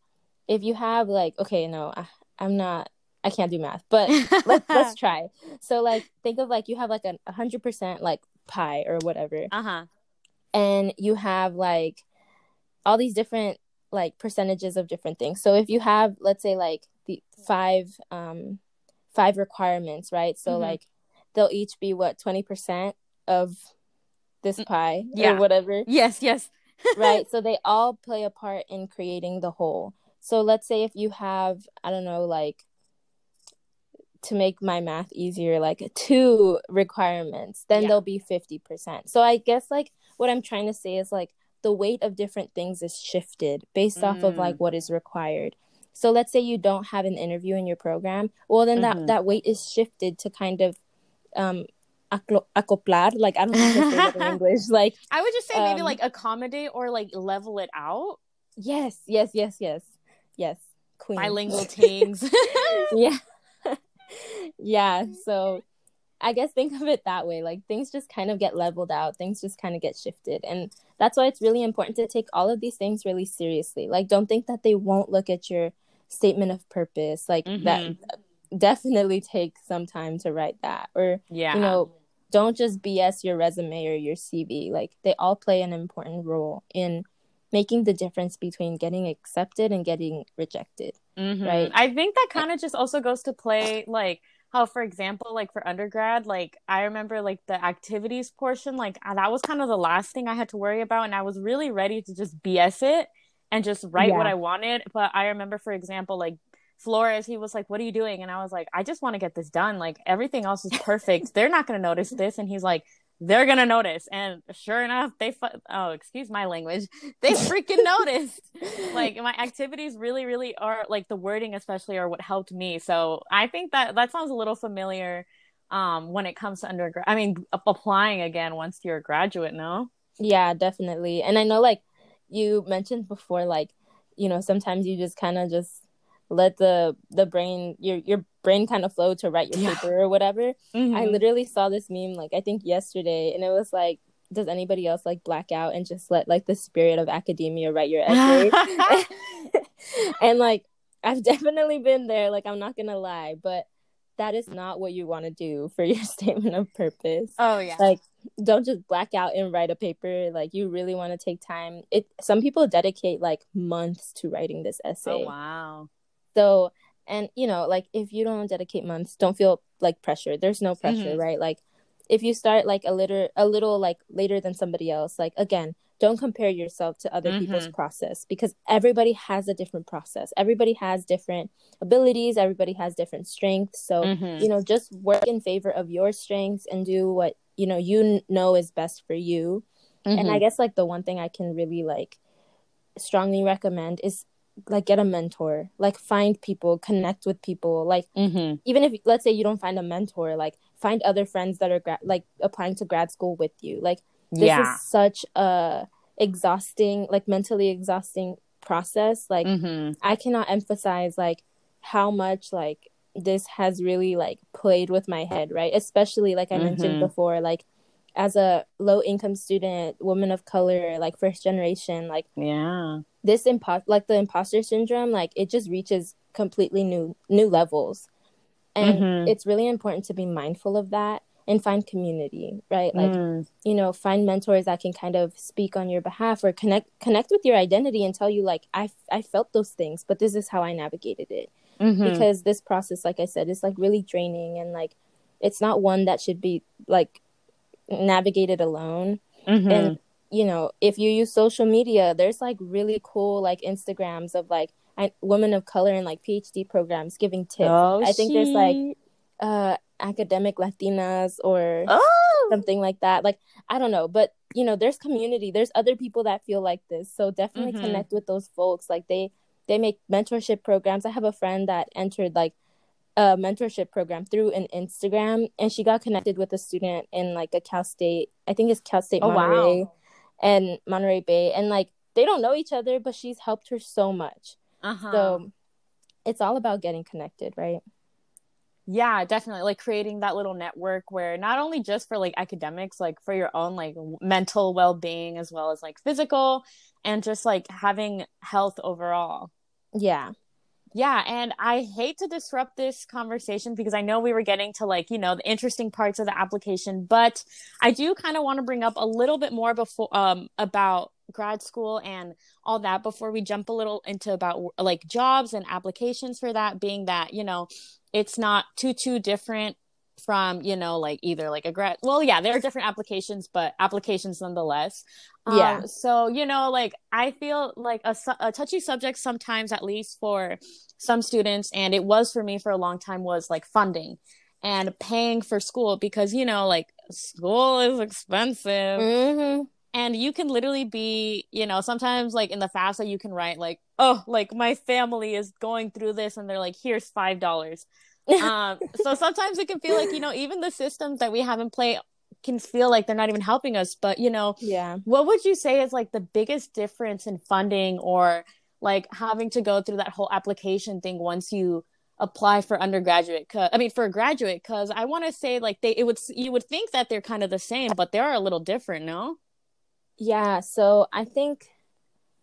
if you have like okay no I, i'm not i can't do math but let's let's try. So like think of like you have like a hundred percent like pie or whatever. Uh-huh. And you have like all these different like percentages of different things. So if you have, let's say, like the five um five requirements, right? So mm-hmm. like they'll each be what twenty percent of this mm, pie yeah. or whatever. Yes, yes. right. So they all play a part in creating the whole. So let's say if you have, I don't know, like to make my math easier, like two requirements, then yeah. there'll be 50%. So I guess like what I'm trying to say is like the weight of different things is shifted based mm. off of like mm. what is required. So let's say you don't have an interview in your program, well then mm-hmm. that that weight is shifted to kind of um acoplar like i don't know in english like i would just say um, maybe like accommodate or like level it out yes yes yes yes yes queen bilingual things yeah yeah so i guess think of it that way like things just kind of get leveled out things just kind of get shifted and that's why it's really important to take all of these things really seriously like don't think that they won't look at your statement of purpose like mm-hmm. that definitely take some time to write that or yeah you know don't just bs your resume or your cv like they all play an important role in making the difference between getting accepted and getting rejected mm-hmm. right i think that kind of just also goes to play like how for example like for undergrad like i remember like the activities portion like uh, that was kind of the last thing i had to worry about and i was really ready to just bs it and just write yeah. what i wanted but i remember for example like Flores, he was like, What are you doing? And I was like, I just want to get this done. Like, everything else is perfect. They're not going to notice this. And he's like, They're to notice. And sure enough, they, fu- oh, excuse my language, they freaking noticed. Like, my activities really, really are, like, the wording, especially, are what helped me. So I think that that sounds a little familiar um when it comes to undergrad i mean applying again once you're a graduate no yeah definitely and i know like you mentioned before like you know sometimes you just kind of just let the the brain your your brain kind of flow to write your yeah. paper or whatever. Mm-hmm. I literally saw this meme like I think yesterday and it was like does anybody else like black out and just let like the spirit of academia write your essay? and like I've definitely been there like I'm not to lie, but that is not what you want to do for your statement of purpose. Oh yeah. Like don't just black out and write a paper. Like you really want to take time. It some people dedicate like months to writing this essay. Oh wow. So, and you know, like if you don't dedicate months, don't feel like pressure. There's no pressure, mm-hmm. right? Like if you start like a little a little like later than somebody else, like again, don't compare yourself to other mm-hmm. people's process because everybody has a different process. Everybody has different abilities, everybody has different strengths. So, mm-hmm. you know, just work in favor of your strengths and do what, you know, you know is best for you. And I mm-hmm. guess like the one thing I can really like strongly recommend is like get a mentor like find people connect with people like mm-hmm. even if let's say you don't find a mentor like find other friends that are gra- like applying to grad school with you like this yeah. is such a exhausting like mentally exhausting process like mm-hmm. i cannot emphasize like how much like this has really like played with my head right especially like i mm-hmm. mentioned before like as a low income student woman of color like first generation like yeah this impo- like the imposter syndrome like it just reaches completely new new levels and mm-hmm. it's really important to be mindful of that and find community right like mm. you know find mentors that can kind of speak on your behalf or connect connect with your identity and tell you like i i felt those things but this is how i navigated it mm-hmm. because this process like i said is like really draining and like it's not one that should be like navigated alone mm-hmm. and you know, if you use social media, there's like really cool like Instagrams of like I, women of color and like PhD programs giving tips. Oh, I think there's like uh academic Latinas or oh. something like that. Like I don't know, but you know, there's community. There's other people that feel like this. So definitely mm-hmm. connect with those folks. Like they they make mentorship programs. I have a friend that entered like a mentorship program through an Instagram and she got connected with a student in like a Cal State, I think it's Cal State oh, Monterey. Wow and Monterey Bay, and like they don't know each other, but she's helped her so much. Uh-huh. So it's all about getting connected, right? Yeah, definitely. Like creating that little network where not only just for like academics, like for your own like mental well being as well as like physical and just like having health overall. Yeah. Yeah, and I hate to disrupt this conversation because I know we were getting to like, you know, the interesting parts of the application, but I do kind of want to bring up a little bit more before um about grad school and all that before we jump a little into about like jobs and applications for that being that, you know, it's not too too different from you know like either like a grad well yeah there are different applications but applications nonetheless. Um, yeah. so you know like i feel like a, a touchy subject sometimes at least for some students and it was for me for a long time was like funding and paying for school because you know like school is expensive. Mm-hmm. and you can literally be you know sometimes like in the fafsa you can write like oh like my family is going through this and they're like here's five dollars um so sometimes it can feel like you know even the systems that we have in play can feel like they're not even helping us but you know yeah. what would you say is like the biggest difference in funding or like having to go through that whole application thing once you apply for undergraduate i mean for a graduate? Because i want to say like they it would you would think that they're kind of the same but they are a little different no? Yeah so i think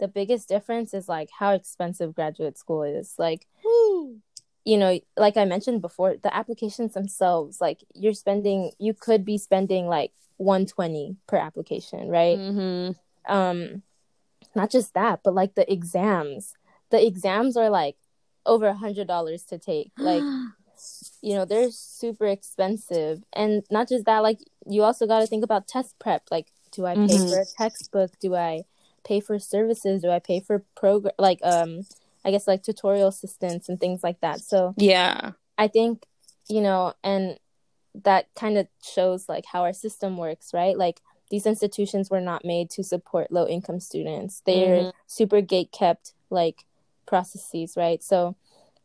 the biggest difference is like how expensive graduate school is. Like Woo. You know like i mentioned before the applications themselves like you're spending you could be spending like 120 per application right? Mm-hmm. um not just that but like the exams. The exams are like over a hundred dollars to take. Like you know they're super expensive. And not just that like you also got to think about test prep. Like do i pay mm-hmm. for a textbook? Do i pay for services? Do i pay for program like um i guess like tutorial assistance and things like that so yeah i think you know and that kind of shows like how our system works right like these institutions were not made to support low income students they're mm-hmm. super gate kept like processes, right? So,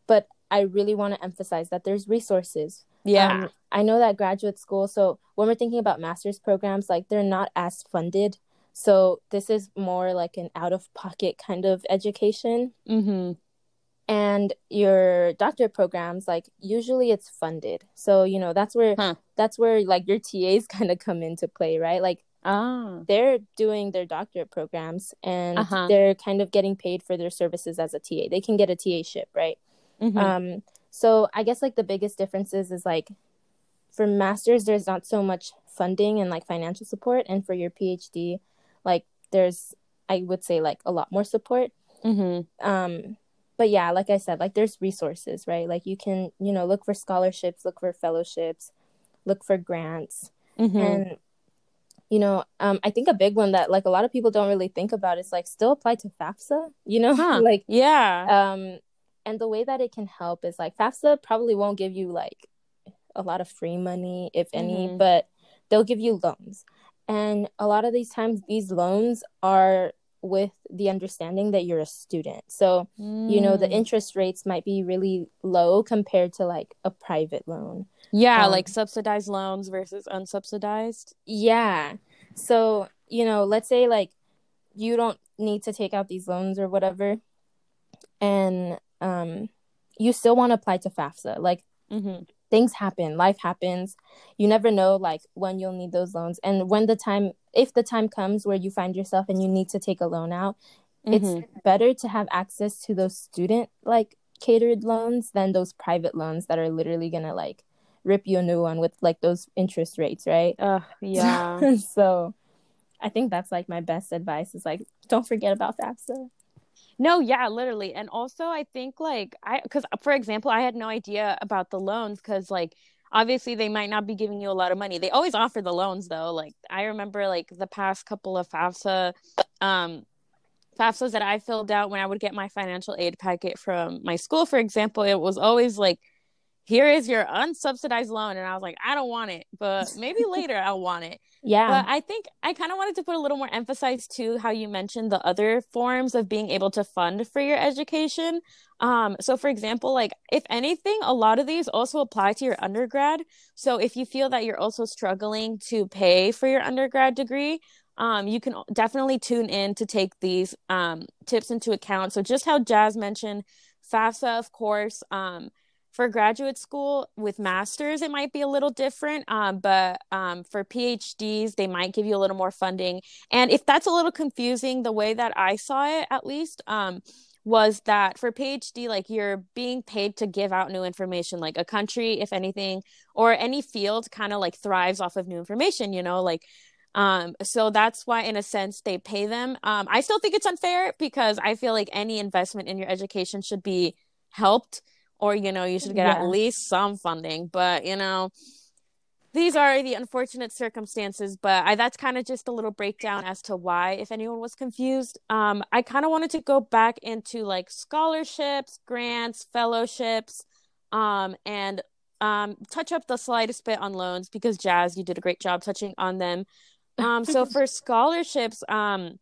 but I really want to emphasize that there's resources. Yeah. Um, I know that graduate school, so when we're thinking about master's programs, like they're not as funded. So this is more like an out of pocket kind of education. Mm-hmm. And your doctorate programs, like usually it's funded. So, you know, that's where huh. that's where like your TAs kind of come into play, right? Like Ah. They're doing their doctorate programs and uh-huh. they're kind of getting paid for their services as a TA. They can get a TA ship, right? Mm-hmm. Um, so I guess like the biggest differences is like for masters, there's not so much funding and like financial support, and for your PhD, like there's I would say like a lot more support. Mm-hmm. Um, but yeah, like I said, like there's resources, right? Like you can you know look for scholarships, look for fellowships, look for grants, mm-hmm. and you know um i think a big one that like a lot of people don't really think about is like still apply to fafsa you know huh. like yeah um and the way that it can help is like fafsa probably won't give you like a lot of free money if any mm-hmm. but they'll give you loans and a lot of these times these loans are with the understanding that you're a student so mm. you know the mm. interest rates might be really low compared to like a private loan yeah, um, like subsidized loans versus unsubsidized. Yeah. So, you know, let's say like you don't need to take out these loans or whatever and um you still want to apply to FAFSA. Like mm-hmm. Things happen, life happens. You never know like when you'll need those loans and when the time if the time comes where you find yourself and you need to take a loan out, mm-hmm. it's better to have access to those student like catered loans than those private loans that are literally going to like rip you a new one with like those interest rates, right? Uh, yeah. so I think that's like my best advice is like don't forget about FAFSA. No, yeah, literally. And also I think like I cuz for example, I had no idea about the loans cuz like obviously they might not be giving you a lot of money. They always offer the loans though. Like I remember like the past couple of FAFSA um FAFSAs that I filled out when I would get my financial aid packet from my school, for example, it was always like here is your unsubsidized loan and i was like i don't want it but maybe later i'll want it yeah. But i think i kind of wanted to put a little more emphasis to how you mentioned the other forms of being able to fund for your education. Um so for example like if anything a lot of these also apply to your undergrad. So if you feel that you're also struggling to pay for your undergrad degree um, you can definitely tune in to take these um, tips into account. So, just how Jazz mentioned, FAFSA, of course, um, for graduate school with masters it might be a little different um, but um, for phds they might give you a little more funding. And if that's a little confusing the way that i saw it at least um, was that for phd like you're being paid to give out new information like a country if anything or any field kind of like thrives off of new information you know like um so that's why in a sense they pay them. Um i still think it's unfair because i feel like any investment in your education should be helped or you know you should get yeah. at least some funding but you know these are the unfortunate circumstances but I, that's kind of just a little breakdown as to why if anyone was confused um, i kind of wanted to go back into like scholarships grants fellowships um, and um, touch up the slightest bit on loans because jazz you did a great job touching on them Um, so for scholarships, um,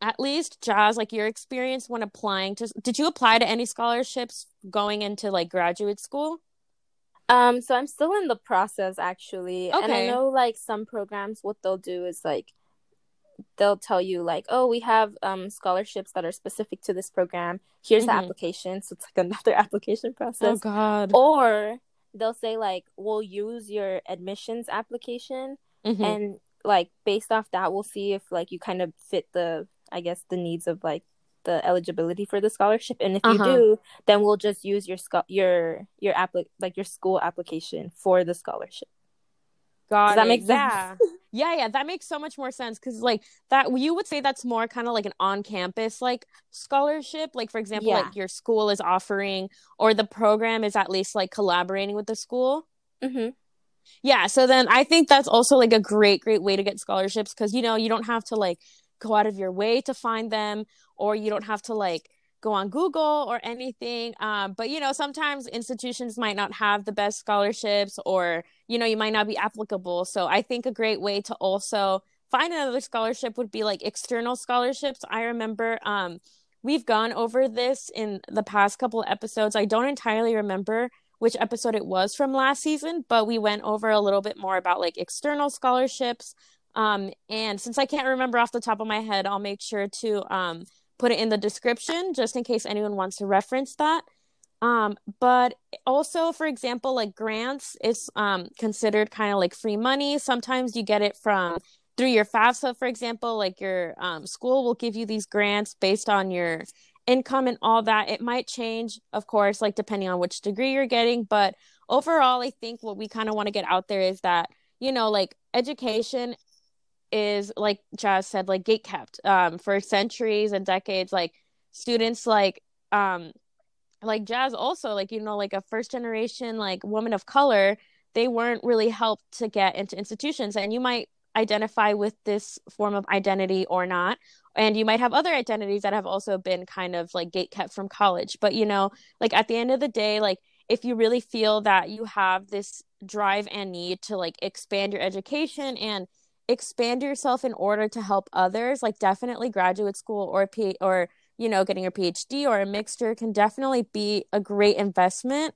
at least Jazz, like your experience when applying to, did you apply to any scholarships going into like graduate school? Um, so I'm still in the process actually, okay. and I know like some programs, what they'll do is like they'll tell you like, oh, we have um scholarships that are specific to this program. Here's mm-hmm. the application. So it's like another application process. Oh God. Or they'll say like, we'll use your admissions application, mm-hmm. and like based off that, we'll see if like you kind of fit the, I guess, the needs of like the eligibility for the scholarship and if uh-huh. you do then we'll just use your sco- your your app like your school application for the scholarship Got Does that it. make sense? Yeah. yeah, yeah, that makes so much more sense because like that you would say that's more kind of like an on-campus like scholarship. Like for example, yeah. like your school is offering or the program is at least like collaborating with the school. Mm-hmm. Yeah, so then I think that's also like a great, great way to get scholarships because you know you don't have to like go out of your way to find them or you don't have to like go on Google or anything. Um, but you know, sometimes institutions might not have the best scholarships or you know, you might not be applicable. So I think a great way to also find another scholarship would be like external scholarships. I remember um we've gone over this in the past couple episodes. I don't entirely remember which episode it was from last season, but we went over a little bit more about like external scholarships. Um, and since I can't remember off the top of my head, I'll make sure to um, put it in the description just in case anyone wants to reference that. Um, but also, for example, like grants is um, considered kind of like free money. Sometimes you get it from through your FAFSA, for example, like your um, school will give you these grants based on your income and all that. It might change, of course, like depending on which degree you're getting. But overall, I think what we kind of want to get out there is that, you know, like education is like Jazz said, like gate kept um, for centuries and decades. Like students, like um, like Jazz, also like you know, like a first generation like woman of color, they weren't really helped to get into institutions, and you might identify with this form of identity or not. And you might have other identities that have also been kind of like gate kept from college. But you know like at the end of the day like if you really feel that you have this drive and need to like expand your education and expand yourself in order to help others like definitely graduate school or P- or you know getting your phd or a mixture can definitely be a great investment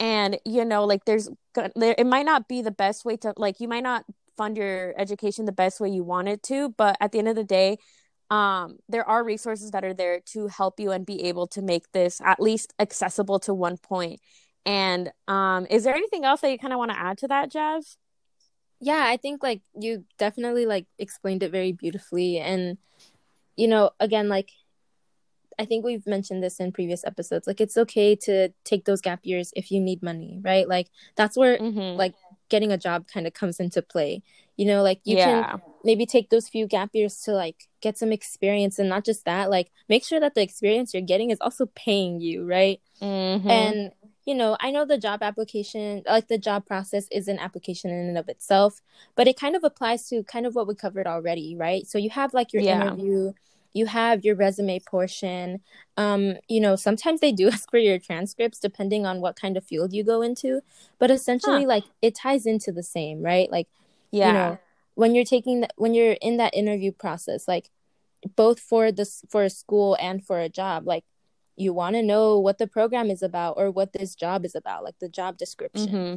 and you know like there's there it might not be the best way to like you might not fund your education the best way you want it to but at the end of the day um, there are resources that are there to help you and be able to make this at least accessible to one point. And um, is there anything else that you kind of want to add to that, Jazz? Yeah i think like you definitely like explained it very beautifully and you know again like i think we've mentioned this in previous episodes like it's okay to take those gap years if you need money right like that's where mm-hmm. like getting a job kind of comes into play you know like you yeah. can maybe take those few gap years to like get some experience and not just that like make sure that the experience you're getting is also paying you right mm-hmm. and you know, I know the job application, like the job process is an application in and of itself, but it kind of applies to kind of what we covered already, right? So you have like your yeah. interview, you have your resume portion. Um, you know, sometimes they do ask for your transcripts depending on what kind of field you go into, but essentially, huh. like it ties into the same, right? Like, yeah. you know, when you're taking that, when you're in that interview process, like both for this for a school and for a job, like you want to know what the program is about or what this job is about, like the job description. Mm-hmm.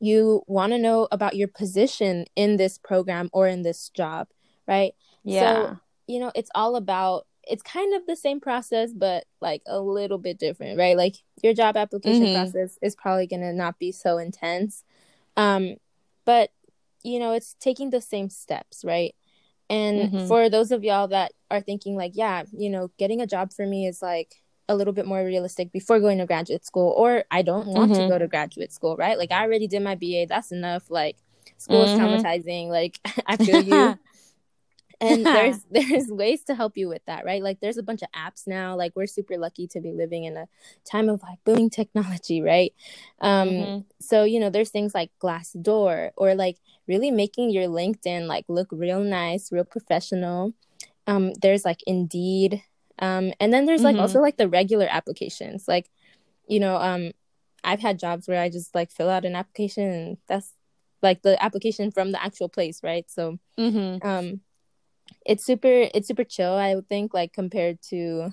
You want to know about your position in this program or in this job, right? Yeah. So, you know, it's all about it's kind of the same process but like a little bit different, right? Like your job application mm-hmm. process is probably going to not be so intense. Um but you know, it's taking the same steps, right? And mm-hmm. for those of y'all that are thinking like, yeah, you know, getting a job for me is like a little bit more realistic before going to graduate school or I don't want mm-hmm. to go to graduate school, right? Like I already did my BA, that's enough. Like school mm-hmm. is traumatizing. Like I feel you. and there's there's ways to help you with that, right? Like there's a bunch of apps now. Like we're super lucky to be living in a time of like booming technology, right? Um mm-hmm. so you know, there's things like Glassdoor or like really making your LinkedIn like look real nice, real professional. Um there's like Indeed, um, and then there's like mm-hmm. also like the regular applications. Like, you know, um, I've had jobs where I just like fill out an application and that's like the application from the actual place, right? So mm-hmm. um it's super it's super chill, I would think, like compared to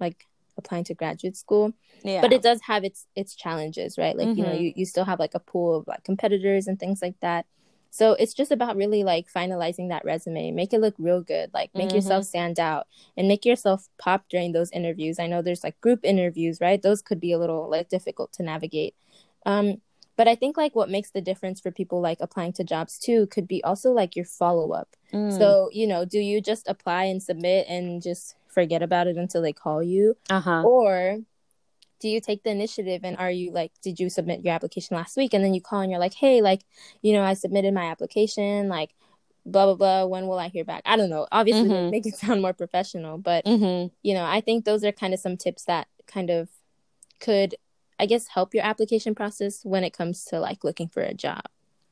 like applying to graduate school. Yeah. But it does have its its challenges, right? Like, mm-hmm. you know, mm-hmm. you, you still have like a pool of like competitors and things like that. So it's just about really like finalizing that resume, make it look real good, like make mm-hmm. yourself stand out and make yourself pop during those interviews. I know there's like group interviews, right? Those could be a little like difficult to navigate. Um, but I think like what makes the difference for people like applying to jobs too could be also like your follow up. Mm. So, you know, do you just apply and submit and just forget about it until they call you? Uh-huh. Or do you take the initiative and are you like did you submit your application last week? And then you call and you're like hey like you know i submitted my application like blah blah blah when will i hear back? I don't know. Obviously mm-hmm. make it sound more professional but mm-hmm. you know i think those are kind of some tips that kind of could i guess help your application process when it comes to like looking for a job.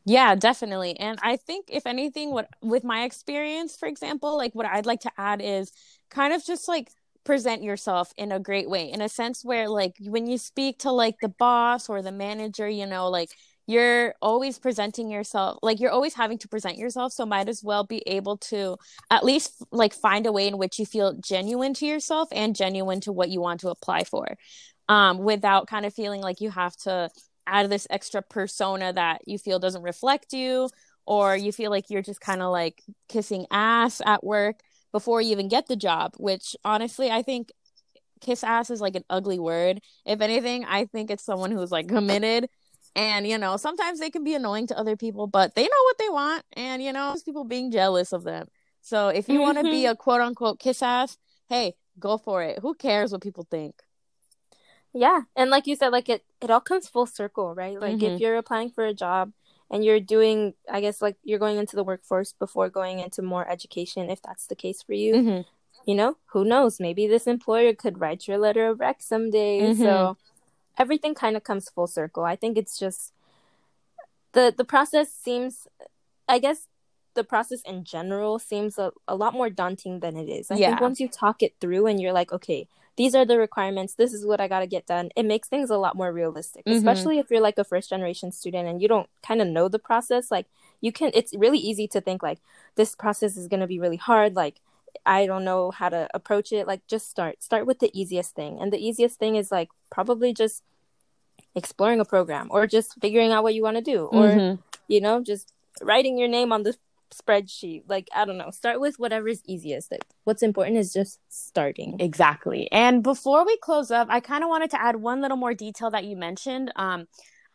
Yeah definitely. And i think if anything what with my experience for example like what i'd like to add is kind of just like present yourself in a great way in a sense where like when you speak to like the boss or the manager you know like you're always presenting yourself like you're always having to present yourself so might as well be able to at least like find a way in which you feel genuine to yourself and genuine to what you want to apply for um without kind of feeling like you have to add this extra persona that you feel doesn't reflect you or you feel like you're just kind of like kissing ass at work before you even get the job, which honestly, I think kiss ass is like an ugly word. If anything, I think it's someone who's like committed. And, you know, sometimes they can be annoying to other people, but they know what they want. And, you know, people being jealous of them. So if you want to be mm-hmm. a quote unquote kiss ass, hey, go for it. Who cares what people think? Yeah. And like you said, like it, it all comes full circle, right? Like mm-hmm. if you're applying for a job, and you're doing i guess like you're going into the workforce before going into more education if that's the case for you mm-hmm. you know who knows maybe this employer could write your letter of rec someday mm-hmm. so everything kind of comes full circle i think it's just the the process seems i guess the process in general seems a, a lot more daunting than it is i yeah. think once you talk it through and you're like okay these are the requirements this is what i got to get done it makes things a lot more realistic mm-hmm. especially if you're like a first generation student and you don't kind of know the process like you can it's really easy to think like this process is going to be really hard like i don't know how to approach it like just start start with the easiest thing and the easiest thing is like probably just exploring a program or just figuring out what you want to do or mm-hmm. you know just writing your name on the spreadsheet. Like, I don't know, start with whatever is easiest. Like, what's important is just starting. Exactly. And before we close up, I kind of wanted to add one little more detail that you mentioned. Um,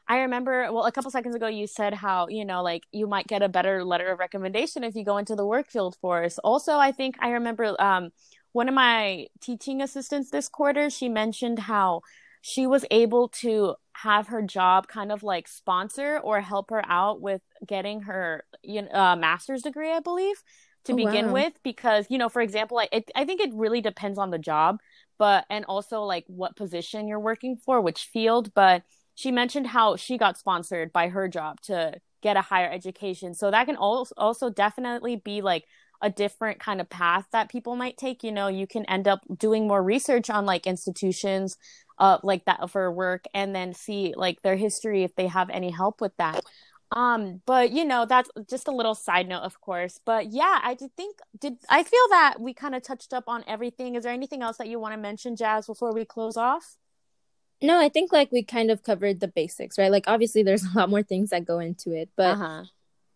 I remember, well, a couple seconds ago, you said how, you know, like you might get a better letter of recommendation if you go into the work field force. Also, I think I remember um, one of my teaching assistants this quarter, she mentioned how she was able to have her job kind of like sponsor or help her out with getting her you know, uh, master's degree, I believe, to oh, begin wow. with. Because you know, for example, like it, I think it really depends on the job, but and also like what position you're working for, which field. But she mentioned how she got sponsored by her job to get a higher education, so that can also also definitely be like a different kind of path that people might take you know you can end up doing more research on like institutions uh like that for work and then see like their history if they have any help with that. Um but you know that's just a little side note of course. But yeah i did think did i feel that we kind of touched up on everything. Is there anything else that you want to mention jazz before we close off? No i think like we kind of covered the basics right? Like obviously there's a lot more things that go into it but uh-huh.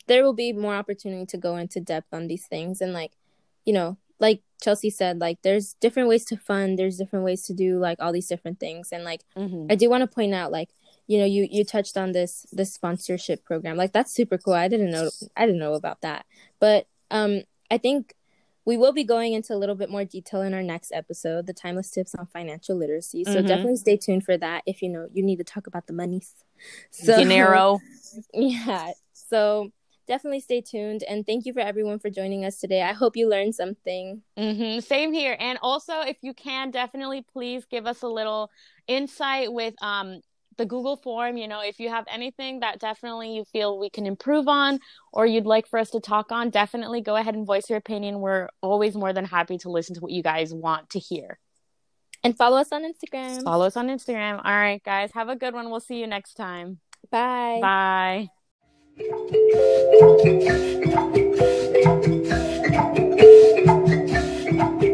there will be more opportunity to go into depth on these things and like you know like chelsea said like there's different ways to fund there's different ways to do like all these different things. And like mm-hmm. i do want to point out like you know you you touched on this this sponsorship program. Like that's super cool. I didn't know i didn't know about that. But um i think we will be going into a little bit more detail in our next episode the timeless tips on financial literacy. So mm-hmm. definitely stay tuned for that if you know you need to talk about the monies. So dinero. Yeah. So definitely stay tuned and thank you for everyone for joining us today. I hope you learned something. Mm-hmm. same here. And also if you can definitely please give us a little insight with um the google form. You know if you have anything that definitely you feel we can improve on or you'd like for us to talk on definitely go ahead and voice your opinion. We're always more than happy to listen to what you guys want to hear. And follow us on instagram. Follow us on instagram. All right guys. Have a good one. We'll see you next time. Bye. Bye Thank you.